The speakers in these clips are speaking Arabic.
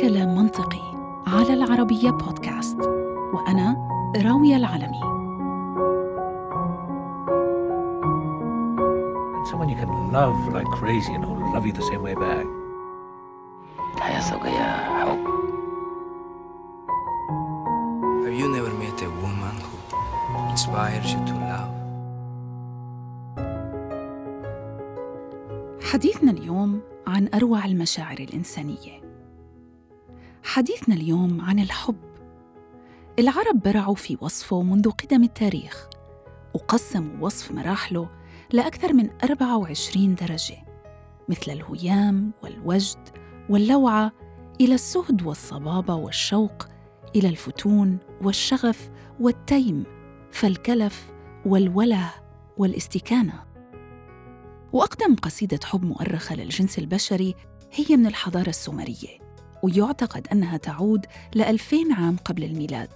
كلام منطقي على العربية بودكاست وأنا راوية العلمي Someone you can love like crazy and who'll love you the same way back. الحياة الزوجية حب Have you never met a woman who inspires you to love? حديثنا اليوم عن أروع المشاعر الإنسانية حديثنا اليوم عن الحب. العرب برعوا في وصفه منذ قدم التاريخ وقسموا وصف مراحله لأكثر من 24 درجة مثل الهيام والوجد واللوعة إلى السهد والصبابة والشوق إلى الفتون والشغف والتيم فالكلف والوله والاستكانة. وأقدم قصيدة حب مؤرخة للجنس البشري هي من الحضارة السومرية. ويعتقد أنها تعود ل 2000 عام قبل الميلاد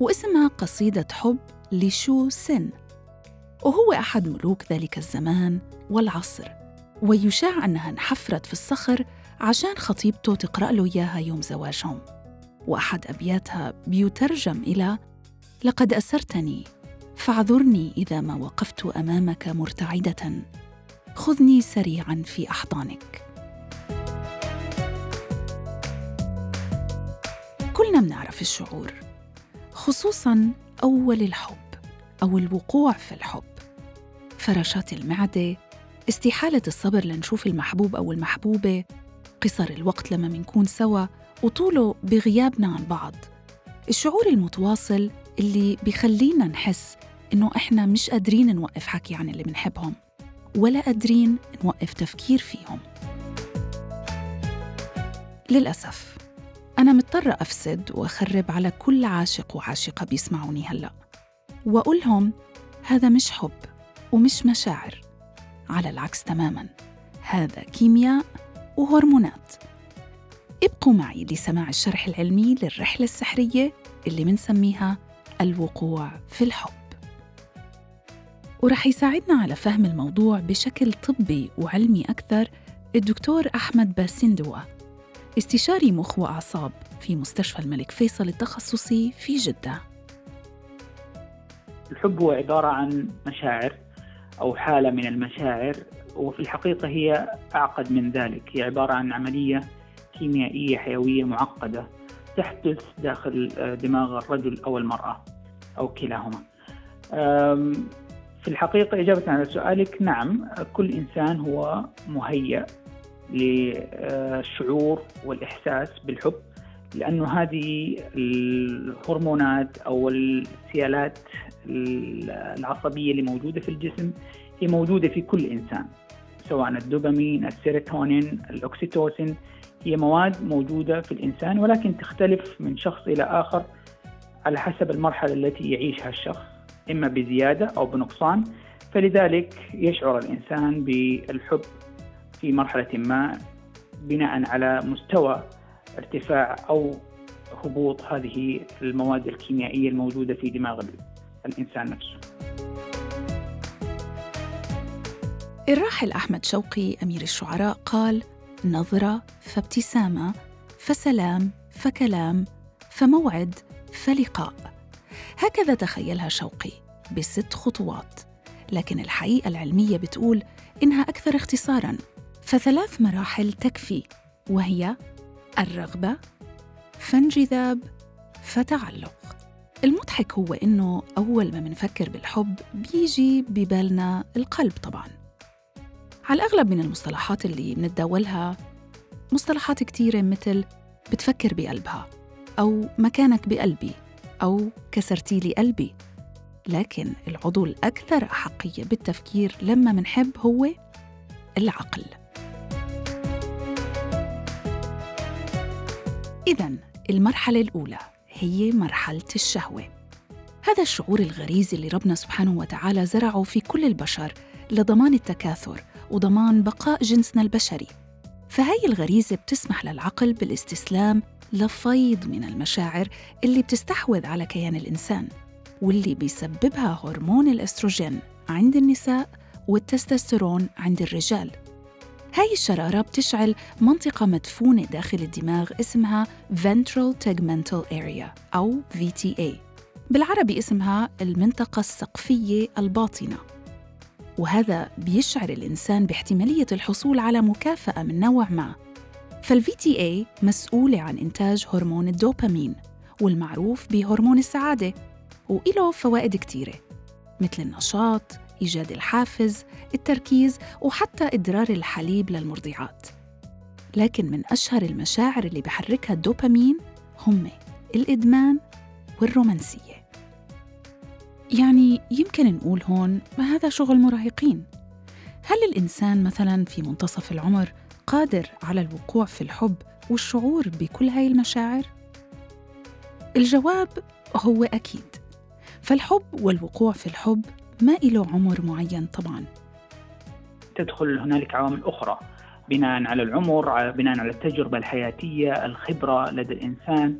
واسمها قصيدة حب لشو سن وهو أحد ملوك ذلك الزمان والعصر ويشاع أنها انحفرت في الصخر عشان خطيبته تقرأ له إياها يوم زواجهم وأحد أبياتها بيترجم إلى لقد أسرتني فاعذرني إذا ما وقفت أمامك مرتعدة خذني سريعا في أحضانك. بنعرف الشعور خصوصا أول الحب أو الوقوع في الحب. فراشات المعدة استحالة الصبر لنشوف المحبوب أو المحبوبة قصر الوقت لما منكون سوا وطوله بغيابنا عن بعض. الشعور المتواصل اللي بخلينا نحس إنه إحنا مش قادرين نوقف حكي عن اللي بنحبهم ولا قادرين نوقف تفكير فيهم. للأسف. أنا مضطرة أفسد وأخرب على كل عاشق وعاشقة بيسمعوني هلأ. وأقولهم هذا مش حب ومش مشاعر. على العكس تماماً هذا كيمياء وهرمونات. ابقوا معي لسماع الشرح العلمي للرحلة السحرية اللي منسميها الوقوع في الحب. ورح يساعدنا على فهم الموضوع بشكل طبي وعلمي أكثر الدكتور أحمد باسندوا. استشاري مخ وأعصاب في مستشفى الملك فيصل التخصصي في جدة. الحب هو عبارة عن مشاعر أو حالة من المشاعر وفي الحقيقة هي أعقد من ذلك. هي عبارة عن عملية كيميائية حيوية معقدة تحدث داخل دماغ الرجل أو المرأة أو كلاهما. في الحقيقة إجابة على سؤالك نعم كل إنسان هو مهيأ. للشعور والإحساس بالحب لأنه هذه الهرمونات أو السيالات العصبية اللي موجودة في الجسم هي موجودة في كل إنسان سواء الدوبامين السيروتونين الأكسيتوسين هي مواد موجودة في الإنسان ولكن تختلف من شخص إلى آخر على حسب المرحلة التي يعيشها الشخص إما بزيادة أو بنقصان فلذلك يشعر الإنسان بالحب في مرحلة ما بناء على مستوى ارتفاع أو هبوط هذه المواد الكيميائية الموجودة في دماغ الإنسان نفسه. الراحل أحمد شوقي أمير الشعراء قال نظرة فابتسامة فسلام فكلام فموعد فلقاء. هكذا تخيلها شوقي بست خطوات. لكن الحقيقة العلمية بتقول إنها أكثر اختصاراً. فثلاث مراحل تكفي وهي الرغبة فانجذاب فتعلق. المضحك هو إنه أول ما منفكر بالحب بيجي ببالنا القلب طبعاً. على الأغلب من المصطلحات اللي بنتداولها مصطلحات كتيرة مثل بتفكر بقلبها أو مكانك بقلبي أو كسرتي لي قلبي. لكن العضو الأكثر أحقية بالتفكير لما منحب هو العقل. إذا المرحلة الأولى هي مرحلة الشهوة. هذا الشعور الغريزي اللي ربنا سبحانه وتعالى زرعه في كل البشر لضمان التكاثر وضمان بقاء جنسنا البشري. فهي الغريزة بتسمح للعقل بالاستسلام لفيض من المشاعر اللي بتستحوذ على كيان الإنسان واللي بيسببها هرمون الأستروجين عند النساء والتستوستيرون عند الرجال. هاي الشرارة بتشعل منطقة مدفونة داخل الدماغ اسمها Ventral Tegmental Area أو VTA بالعربي اسمها المنطقة السقفية الباطنة. وهذا بيشعر الإنسان باحتمالية الحصول على مكافأة من نوع ما. فال VTA مسؤولة عن إنتاج هرمون الدوبامين والمعروف بهرمون السعادة وإله فوائد كتيرة مثل النشاط، إيجاد الحافز، التركيز وحتى إدرار الحليب للمرضعات. لكن من أشهر المشاعر اللي بحركها الدوبامين هم الإدمان والرومانسية. يعني يمكن نقول هون ما هذا شغل مراهقين هل الإنسان مثلا في منتصف العمر قادر على الوقوع في الحب والشعور بكل هاي المشاعر؟ الجواب هو أكيد. فالحب والوقوع في الحب ما إله عمر معين طبعا؟ تدخل هنالك عوامل أخرى بناء على العمر بناء على التجربة الحياتية الخبرة لدى الإنسان.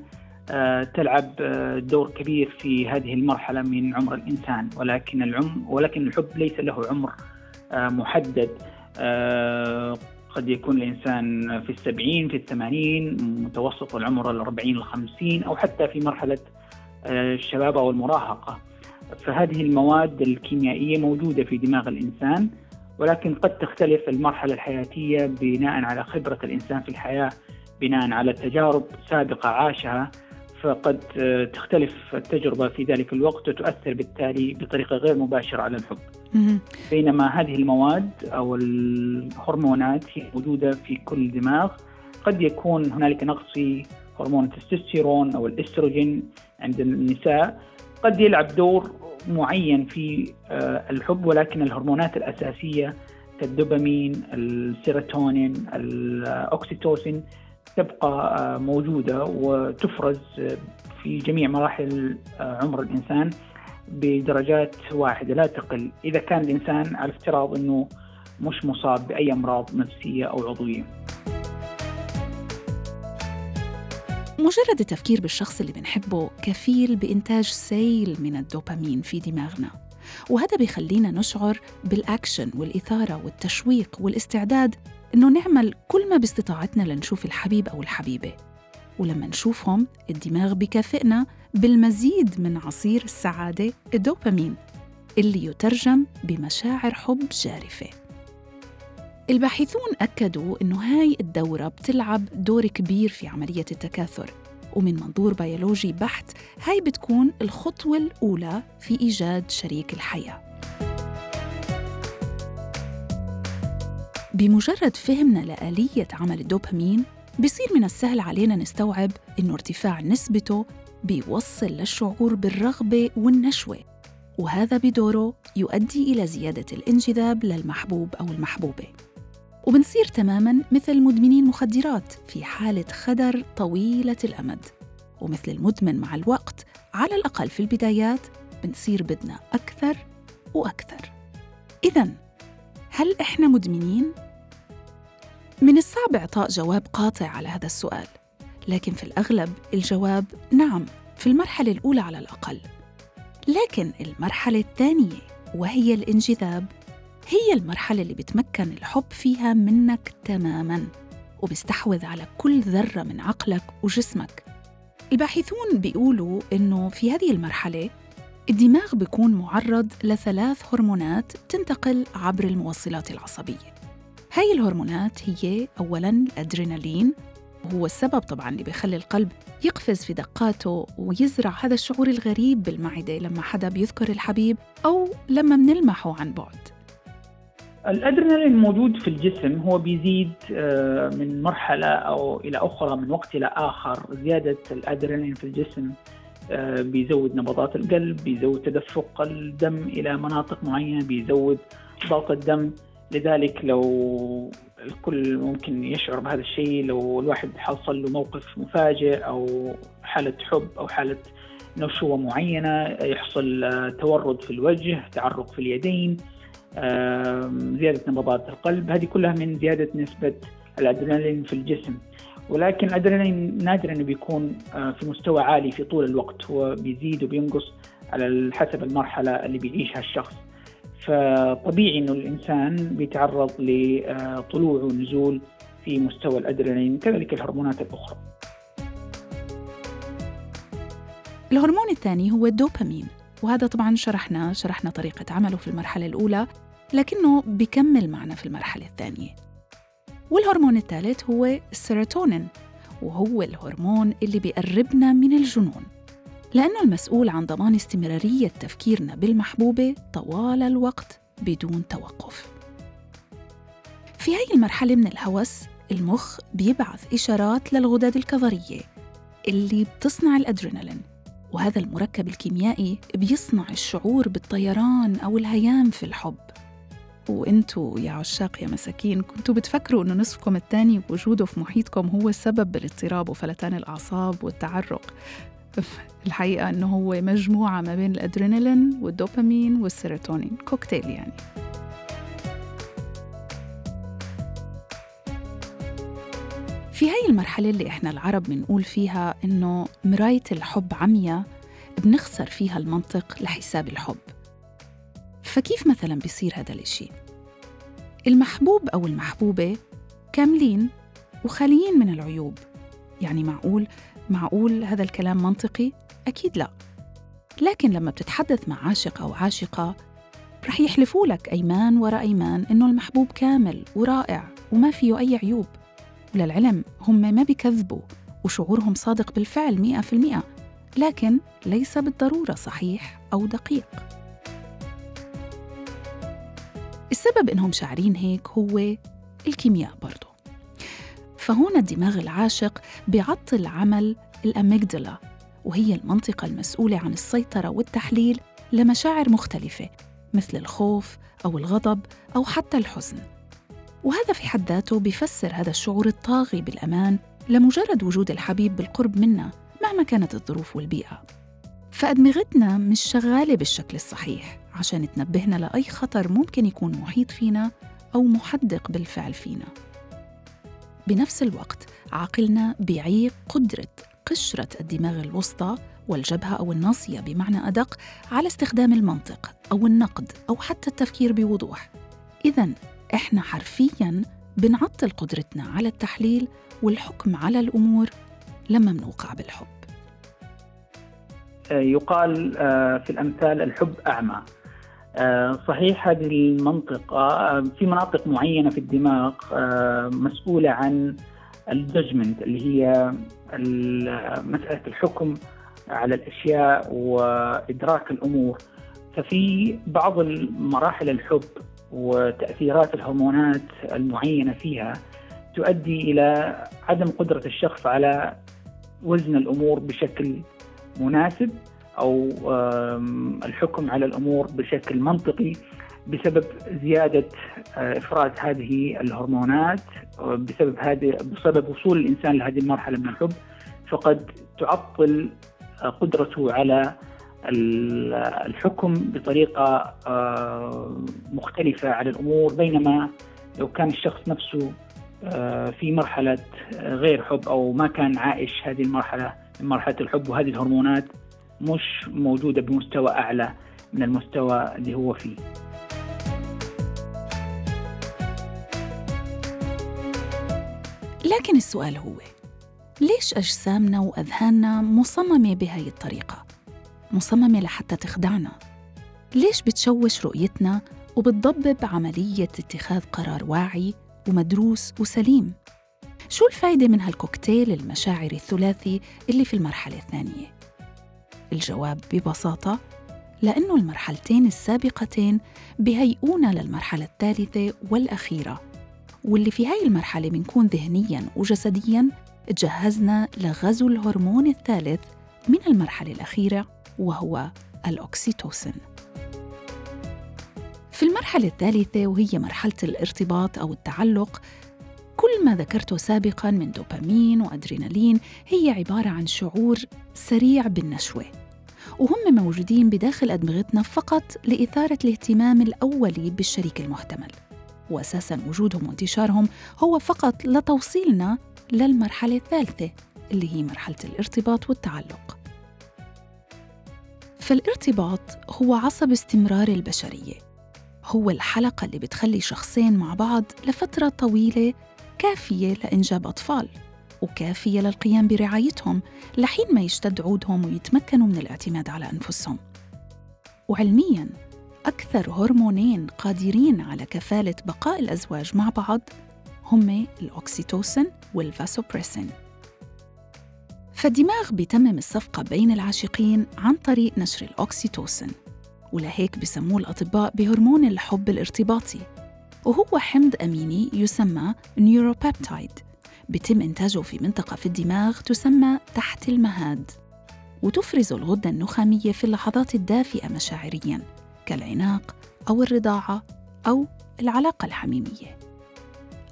آه، تلعب آه، دور كبير في هذه المرحلة من عمر الإنسان ولكن العم ولكن الحب ليس له عمر آه، محدد. قد يكون الإنسان في السبعين في الثمانين متوسط العمر الأربعين الخمسين أو حتى في مرحلة الشباب أو المراهقة. فهذه المواد الكيميائية موجودة في دماغ الإنسان ولكن قد تختلف المرحلة الحياتية بناء على خبرة الإنسان في الحياة بناء على تجارب سابقة عاشها. فقد تختلف التجربة في ذلك الوقت وتؤثر بالتالي بطريقة غير مباشرة على الحب. بينما هذه المواد أو الهرمونات هي موجودة في كل دماغ. قد يكون هنالك نقص في هرمون التستوستيرون أو الإستروجين عند النساء. قد يلعب دور معين في آه، الحب ولكن الهرمونات الأساسية كالدوبامين السيروتونين الأوكسيتوسين تبقى آه، موجودة وتفرز في جميع مراحل آه، عمر الإنسان بدرجات واحدة لا تقل. إذا كان الإنسان على افتراض أنه مش مصاب بأي أمراض نفسية أو عضوية. مجرد التفكير بالشخص اللي بنحبه كفيل بإنتاج سيل من الدوبامين في دماغنا. وهذا بيخلينا نشعر بالأكشن والإثارة والتشويق والاستعداد إنه نعمل كل ما باستطاعتنا لنشوف الحبيب أو الحبيبة. ولما نشوفهم الدماغ بكافئنا بالمزيد من عصير السعادة الدوبامين اللي يترجم بمشاعر حب جارفة. الباحثون أكدوا إنه هاي الدورة بتلعب دور كبير في عملية التكاثر ومن منظور بيولوجي بحت هاي بتكون الخطوة الأولى في إيجاد شريك الحياة. بمجرد فهمنا لآلية عمل الدوبامين بصير من السهل علينا نستوعب إنه ارتفاع نسبته بيوصل للشعور بالرغبة والنشوة وهذا بدوره يؤدي إلى زيادة الانجذاب للمحبوب أو المحبوبة. وبنصير تماماً مثل مدمنين مخدرات في حالة خدر طويلة الأمد. ومثل المدمن مع الوقت على الأقل في البدايات بنصير بدنا أكثر وأكثر. إذا هل إحنا مدمنين؟ من الصعب إعطاء جواب قاطع على هذا السؤال لكن في الأغلب الجواب نعم في المرحلة الأولى على الأقل. لكن المرحلة الثانية وهي الانجذاب. هي المرحلة اللي بتمكن الحب فيها منك تماماً وبيستحوذ على كل ذرة من عقلك وجسمك. الباحثون بيقولوا إنه في هذه المرحلة الدماغ بيكون معرض لثلاث هرمونات تنتقل عبر الموصلات العصبية. هاي الهرمونات هي أولاً الأدرينالين وهو السبب طبعاً اللي بيخلي القلب يقفز في دقاته ويزرع هذا الشعور الغريب بالمعدة لما حدا بيذكر الحبيب أو لما منلمحه عن بعد. الأدرينالين الموجود في الجسم هو بيزيد آه، من مرحلة أو إلى أخرى من وقت إلى آخر. زيادة الأدرينالين في الجسم آه، بيزود نبضات القلب بيزود تدفق الدم إلى مناطق معينة بيزود ضغط الدم. لذلك لو الكل ممكن يشعر بهذا الشيء لو الواحد حصل له موقف مفاجئ أو حالة حب أو حالة نشوة معينة يحصل آه، تورد في الوجه تعرق في اليدين زيادة نبضات القلب. هذه كلها من زيادة نسبة الأدرينالين في الجسم. ولكن الأدرينالين نادرا انه بيكون آه، في مستوى عالي في طول الوقت. هو بيزيد وبينقص على حسب المرحلة اللي بيعيشها الشخص. فطبيعي إنه الإنسان بيتعرض لطلوع ونزول في مستوى الأدرينالين كذلك الهرمونات الأخرى. الهرمون الثاني هو الدوبامين. وهذا طبعا شرحنا شرحنا طريقة عمله في المرحلة الأولى. لكنه بكمل معنا في المرحلة الثانية. والهرمون الثالث هو السيروتونين وهو الهرمون اللي بيقربنا من الجنون لأنه المسؤول عن ضمان استمرارية تفكيرنا بالمحبوبة طوال الوقت بدون توقف. في هاي المرحلة من الهوس المخ بيبعث إشارات للغدد الكظرية اللي بتصنع الأدرينالين وهذا المركب الكيميائي بيصنع الشعور بالطيران أو الهيام في الحب. وانتوا يا عشاق يا مساكين. كنتوا بتفكروا إنه نصفكم الثاني وجوده في محيطكم هو السبب بالاضطراب وفلتان الأعصاب والتعرق. الحقيقة إنه هو مجموعة ما بين الأدرينالين والدوبامين والسيروتونين. كوكتيل يعني. في هاي المرحلة اللي إحنا العرب بنقول فيها إنه مراية الحب عمية بنخسر فيها المنطق لحساب الحب. فكيف مثلا بيصير هذا الإشي؟ المحبوب أو المحبوبة كاملين وخاليين من العيوب يعني معقول معقول هذا الكلام منطقي؟ أكيد لا لكن لما بتتحدث مع عاشق أو عاشقة رح يحلفوا لك أيمان ورا أيمان إنه المحبوب كامل ورائع وما فيه أي عيوب وللعلم هم ما بيكذبوا وشعورهم صادق بالفعل مئة في المئة لكن ليس بالضرورة صحيح أو دقيق السبب إنهم شاعرين هيك هو الكيمياء برضو. فهون الدماغ العاشق بيعطل عمل الأميجدلا وهي المنطقة المسؤولة عن السيطرة والتحليل لمشاعر مختلفة مثل الخوف أو الغضب أو حتى الحزن. وهذا في حد ذاته بيفسر هذا الشعور الطاغي بالأمان لمجرد وجود الحبيب بالقرب منا مهما كانت الظروف والبيئة. فأدمغتنا مش شغالة بالشكل الصحيح. عشان تنبهنا لأي خطر ممكن يكون محيط فينا أو محدق بالفعل فينا. بنفس الوقت عقلنا بيعيق قدرة قشرة الدماغ الوسطى والجبهة أو الناصية بمعنى أدق على استخدام المنطق أو النقد أو حتى التفكير بوضوح. إذا إحنا حرفياً بنعطل قدرتنا على التحليل والحكم على الأمور لما منوقع بالحب. يقال آه، في الأمثال الحب أعمى. صحيح هذه المنطقة في مناطق معينة في الدماغ مسؤولة عن الججمنت اللي هي مسألة الحكم على الأشياء وإدراك الأمور. ففي بعض مراحل الحب وتأثيرات الهرمونات المعينة فيها تؤدي إلى عدم قدرة الشخص على وزن الأمور بشكل مناسب. أو الحكم على الأمور بشكل منطقي بسبب زيادة آه، إفراز هذه الهرمونات بسبب هذه بسبب وصول الإنسان لهذه المرحلة من الحب فقد تعطل آه، قدرته على الحكم بطريقة آه، مختلفة على الأمور بينما لو كان الشخص نفسه في مرحلة غير حب أو ما كان عايش هذه المرحلة من مرحلة الحب وهذه الهرمونات مش موجودة بمستوى أعلى من المستوى اللي هو فيه لكن السؤال هو ليش أجسامنا وأذهاننا مصممة بهاي الطريقة؟ مصممة لحتى تخدعنا ليش بتشوش رؤيتنا وبتضبب عملية اتخاذ قرار واعي ومدروس وسليم شو الفايدة من هالكوكتيل المشاعري الثلاثي اللي في المرحلة الثانية؟ الجواب ببساطة لأنه المرحلتين السابقتين بهيئونا للمرحلة الثالثة والأخيرة واللي في هاي المرحلة بنكون ذهنياً وجسدياً تجهزنا لغزو الهرمون الثالث من المرحلة الأخيرة وهو الأكسيتوسين في المرحلة الثالثة وهي مرحلة الارتباط أو التعلق كل ما ذكرته سابقا من دوبامين وأدرينالين هي عبارة عن شعور سريع بالنشوة وهم موجودين بداخل أدمغتنا فقط لإثارة الاهتمام الأولي بالشريك المحتمل. وأساسا وجودهم وانتشارهم هو فقط لتوصيلنا للمرحلة الثالثة اللي هي مرحلة الارتباط والتعلق. فالارتباط هو عصب استمرار البشرية هو الحلقة اللي بتخلي شخصين مع بعض لفترة طويلة كافية لإنجاب أطفال وكافية للقيام برعايتهم لحين ما يشتد عودهم ويتمكنوا من الاعتماد على أنفسهم. وعلمياً أكثر هرمونين قادرين على كفالة بقاء الأزواج مع بعض هم الأوكسيتوسين والفاسوبريسين. فالدماغ بيتمم الصفقة بين العاشقين عن طريق نشر الأوكسيتوسين ولهيك بسموه الأطباء بهرمون الحب الارتباطي. وهو حمض أميني يسمى نيوروبابتايد بيتم إنتاجه في منطقة في الدماغ تسمى تحت المهاد. وتفرز الغدة النخامية في اللحظات الدافئة مشاعرياً كالعناق أو الرضاعة أو العلاقة الحميمية.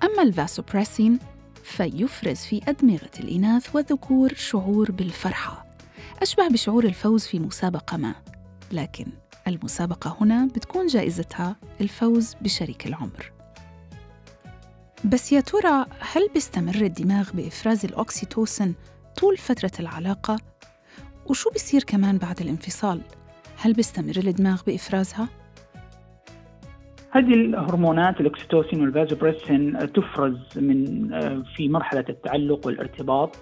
أما الفاسوبريسين فيفرز في أدمغة الإناث والذكور شعور بالفرحة أشبه بشعور الفوز في مسابقة ما. لكن المسابقة هنا بتكون جائزتها الفوز بشريك العمر بس يا ترى هل بيستمر الدماغ بإفراز الأوكسيتوسن طول فترة العلاقة؟ وشو بيصير كمان بعد الانفصال؟ هل بيستمر الدماغ بإفرازها؟ هذه الهرمونات الأكسيتوسين والفازوبريسين تفرز من في مرحلة التعلق والارتباط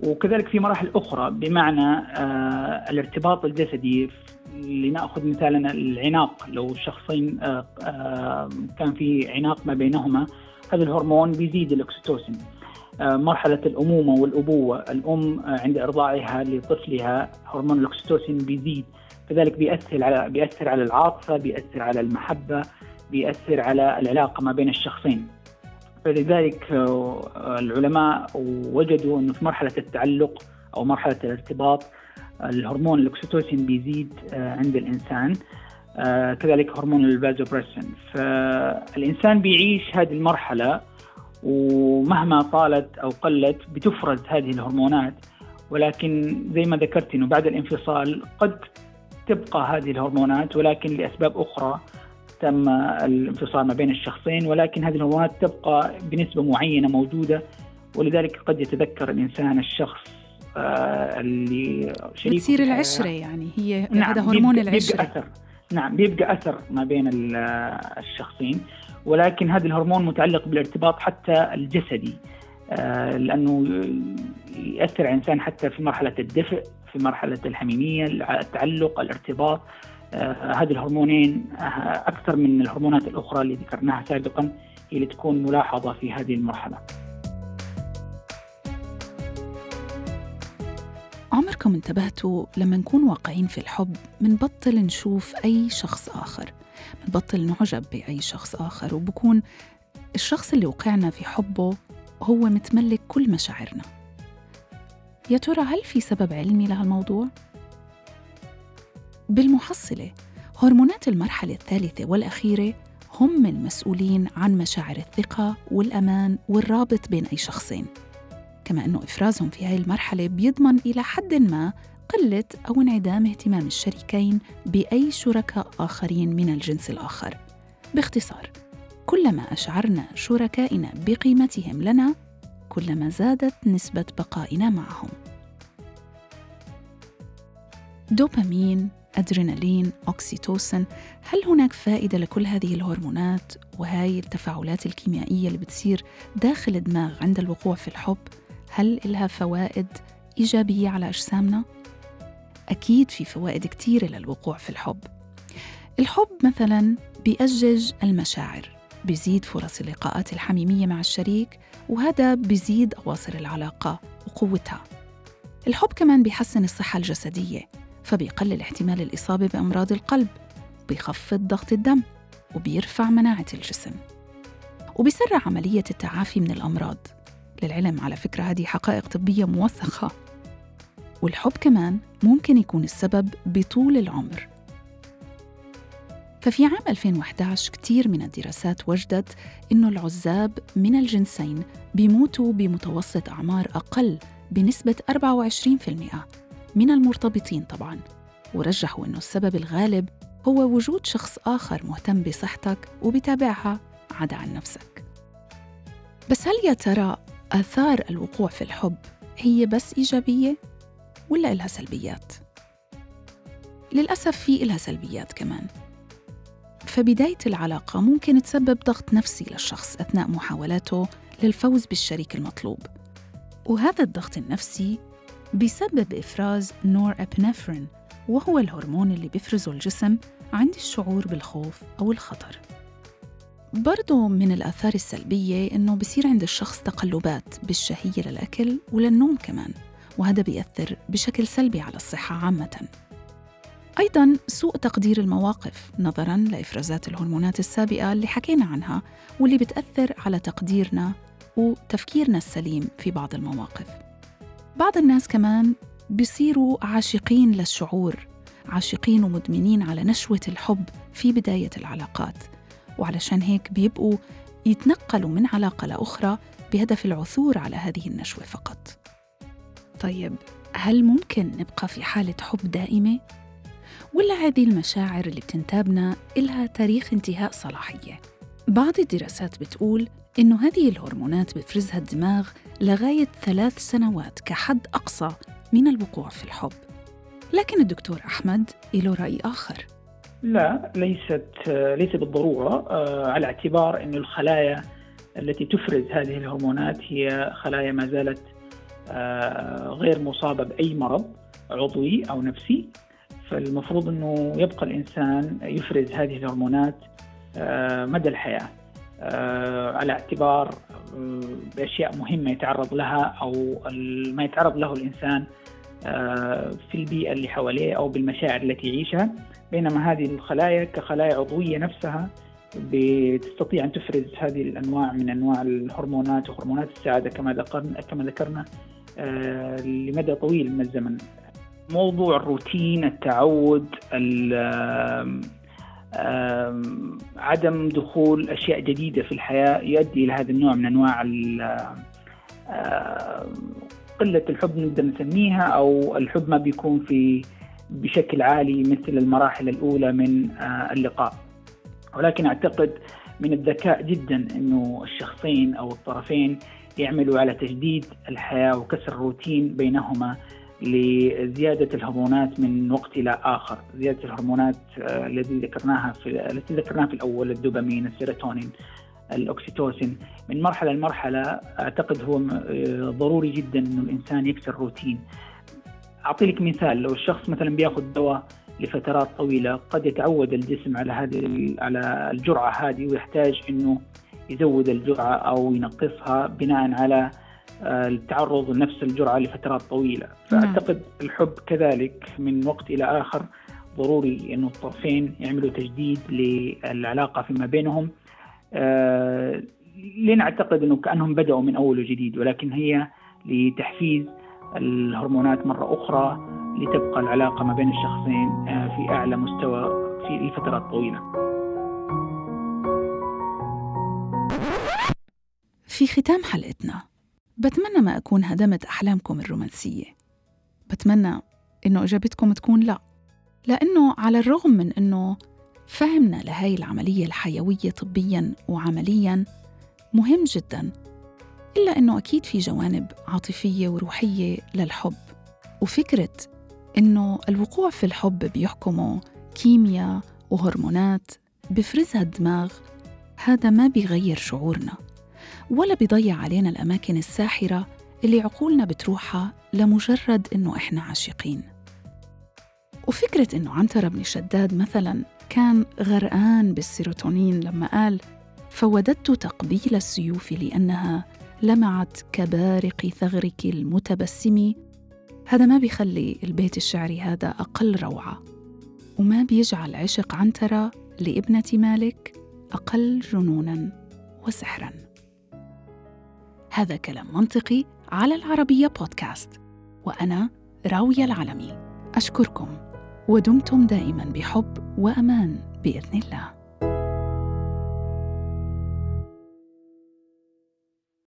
وكذلك في مراحل أخرى بمعنى آه، الارتباط الجسدي لنأخذ مثالا العناق. لو شخصين آه، آه، كان في عناق ما بينهما هذا الهرمون بيزيد الأكسيتوسين. مرحلة الأمومة والأبوة. الأم عند إرضاعها لطفلها هرمون الأكسيتوسين بيزيد. كذلك بيأثر على بيأثر على العاطفة بيأثر على المحبة بيأثر على العلاقة ما بين الشخصين. فلذلك آه، العلماء وجدوا أنه في مرحلة التعلق أو مرحلة الارتباط الهرمون الأكسيتوسين بيزيد آه، عند الإنسان. آه، كذلك هرمون الفازوبريسين فالإنسان بيعيش هذه المرحلة ومهما طالت أو قلت بتفرز هذه الهرمونات. ولكن زي ما ذكرت إنه بعد الانفصال قد تبقى هذه الهرمونات ولكن لأسباب أخرى تم الانفصال ما بين الشخصين. ولكن هذه الهرمونات تبقى بنسبة معينة موجودة ولذلك قد يتذكر الإنسان الشخص اللي شريك بتصير العشرة يعني. هي نعم هذا هرمون بيبقى العشرة. بيبقى أثر. نعم بيبقى أثر ما بين الشخصين. ولكن هذا الهرمون متعلق بالارتباط حتى الجسدي. آه لأنه يأثر على الإنسان حتى في مرحلة الدفء في مرحلة الحميمية التعلق الارتباط. آه، هذه الهرمونين أكثر من الهرمونات الأخرى اللي ذكرناها سابقا هي اللي تكون ملاحظة في هذه المرحلة. عمركم انتبهتوا لما نكون واقعين في الحب منبطل نشوف أي شخص آخر. منبطل نعجب بأي شخص آخر وبكون الشخص اللي وقعنا في حبه هو متملك كل مشاعرنا. يا ترى هل في سبب علمي لهالموضوع؟ بالمحصلة هرمونات المرحلة الثالثة والأخيرة هم المسؤولين عن مشاعر الثقة والأمان والرابط بين أي شخصين. كما أنه إفرازهم في هذه المرحلة بيضمن إلى حد ما قلة أو انعدام اهتمام الشريكين بأي شركاء آخرين من الجنس الآخر. باختصار كلما أشعرنا شركائنا بقيمتهم لنا كلما زادت نسبة بقائنا معهم. دوبامين أدرينالين، أوكسيتوسن هل هناك فائدة لكل هذه الهرمونات؟ وهاي التفاعلات الكيميائية اللي بتصير داخل الدماغ عند الوقوع في الحب؟ هل إلها فوائد إيجابية على أجسامنا؟ أكيد في فوائد كتيرة للوقوع في الحب. الحب مثلا بيأجج المشاعر بيزيد فرص اللقاءات الحميمية مع الشريك وهذا بيزيد أواصر العلاقة وقوتها. الحب كمان بيحسن الصحة الجسدية فبيقلل احتمال الإصابة بأمراض القلب بيخفض ضغط الدم وبيرفع مناعة الجسم. وبيسرع عملية التعافي من الأمراض. للعلم على فكرة هذه حقائق طبية موثقة. والحب كمان ممكن يكون السبب بطول العمر. ففي عام 2011 كتير من الدراسات وجدت إنه العزاب من الجنسين بيموتوا بمتوسط أعمار أقل بنسبة 24% من المرتبطين طبعا. ورجحوا أنه السبب الغالب هو وجود شخص آخر مهتم بصحتك وبتابعها عدا عن نفسك. بس هل يا ترى آثار الوقوع في الحب هي بس إيجابية ولا إلها سلبيات؟ للأسف في إلها سلبيات كمان. فبداية العلاقة ممكن تسبب ضغط نفسي للشخص أثناء محاولاته للفوز بالشريك المطلوب. وهذا الضغط النفسي بسبب إفراز نور أبنفرين وهو الهرمون اللي بيفرزه الجسم عند الشعور بالخوف أو الخطر. برضو من الآثار السلبية إنه بصير عند الشخص تقلبات بالشهية للأكل وللنوم كمان وهذا بيأثر بشكل سلبي على الصحة عامة. أيضا سوء تقدير المواقف نظرا لإفرازات الهرمونات السابقة اللي حكينا عنها واللي بتأثر على تقديرنا وتفكيرنا السليم في بعض المواقف. بعض الناس كمان بيصيروا عاشقين للشعور عاشقين ومدمنين على نشوة الحب في بداية العلاقات. وعلشان هيك بيبقوا يتنقلوا من علاقة لأخرى بهدف العثور على هذه النشوة فقط طيب هل ممكن نبقى في حالة حب دائمة؟ ولا هذه المشاعر اللي بتنتابنا إلها تاريخ انتهاء صلاحية؟ بعض الدراسات بتقول إنه هذه الهرمونات بفرزها الدماغ لغاية ثلاث سنوات كحد أقصى من الوقوع في الحب لكن الدكتور أحمد له رأي آخر لا ليست ليس بالضرورة آه، على اعتبار أن الخلايا التي تفرز هذه الهرمونات هي خلايا ما زالت آه، غير مصابة بأي مرض عضوي أو نفسي. فالمفروض إنه يبقى الإنسان يفرز هذه الهرمونات آه، مدى الحياة على اعتبار بأشياء مهمة يتعرض لها أو ما يتعرض له الإنسان في البيئة اللي حواليه أو بالمشاعر التي يعيشها بينما هذه الخلايا كخلايا عضوية نفسها بتستطيع أن تفرز هذه الأنواع من أنواع الهرمونات وهرمونات السعادة كما ذكرنا كما ذكرنا آه، لمدى طويل من الزمن. موضوع الروتين، التعود، عدم دخول أشياء جديدة في الحياة يؤدي إلى هذا النوع من أنواع قلة الحب نقدر نسميها أو الحب ما بيكون في بشكل عالي مثل المراحل الأولى من آه، اللقاء. ولكن أعتقد من الذكاء جدا أنه الشخصين أو الطرفين يعملوا على تجديد الحياة وكسر الروتين بينهما لزيادة الهرمونات من وقت إلى آخر. زيادة الهرمونات آه، التي ذكرناها في التي ذكرناها في الأول الدوبامين السيروتونين. الأكسيتوسين. من مرحلة لمرحلة أعتقد هو آه، ضروري جدا أنه الإنسان يكسر روتين. اعطي لك مثال لو الشخص مثلا بيأخذ دواء لفترات طويلة قد يتعود الجسم على هذه على الجرعة هذه ويحتاج إنه يزود الجرعة أو ينقصها بناء على آه، التعرض لنفس الجرعة لفترات طويلة. فأعتقد الحب كذلك من وقت إلى آخر ضروري إنه الطرفين يعملوا تجديد للعلاقة فيما بينهم. لنعتقد إنه كأنهم بدأوا من أول وجديد ولكن هي لتحفيز الهرمونات مرة أخرى لتبقى العلاقة ما بين الشخصين آه، في أعلى مستوى في لفترات طويلة. في ختام حلقتنا بتمنى ما أكون هدمت أحلامكم الرومانسية. بتمنى إنه إجابتكم تكون لا لأنه على الرغم من إنه فهمنا لهاي العملية الحيوية طبياً وعملياً مهم جداً إلا أنه أكيد في جوانب عاطفية وروحية للحب. وفكرة أنه الوقوع في الحب بيحكمه كيمياء وهرمونات بفرزها الدماغ هذا ما بيغير شعورنا ولا بيضيع علينا الأماكن الساحرة اللي عقولنا بتروحها لمجرد إنه إحنا عاشقين. وفكرة إنه عنترة بن شداد مثلا كان غرقان بالسيروتونين لما قال فوددت تقبيل السيوف لأنها لمعت كبارق ثغرك المتبسم. هذا ما بيخلي البيت الشعري هذا أقل روعة. وما بيجعل عشق عنترة لابنة مالك أقل جنونا وسحرا. هذا كلام منطقي على العربية بودكاست وأنا راوية العلمي. أشكركم. ودمتم دائما بحب وأمان بإذن الله.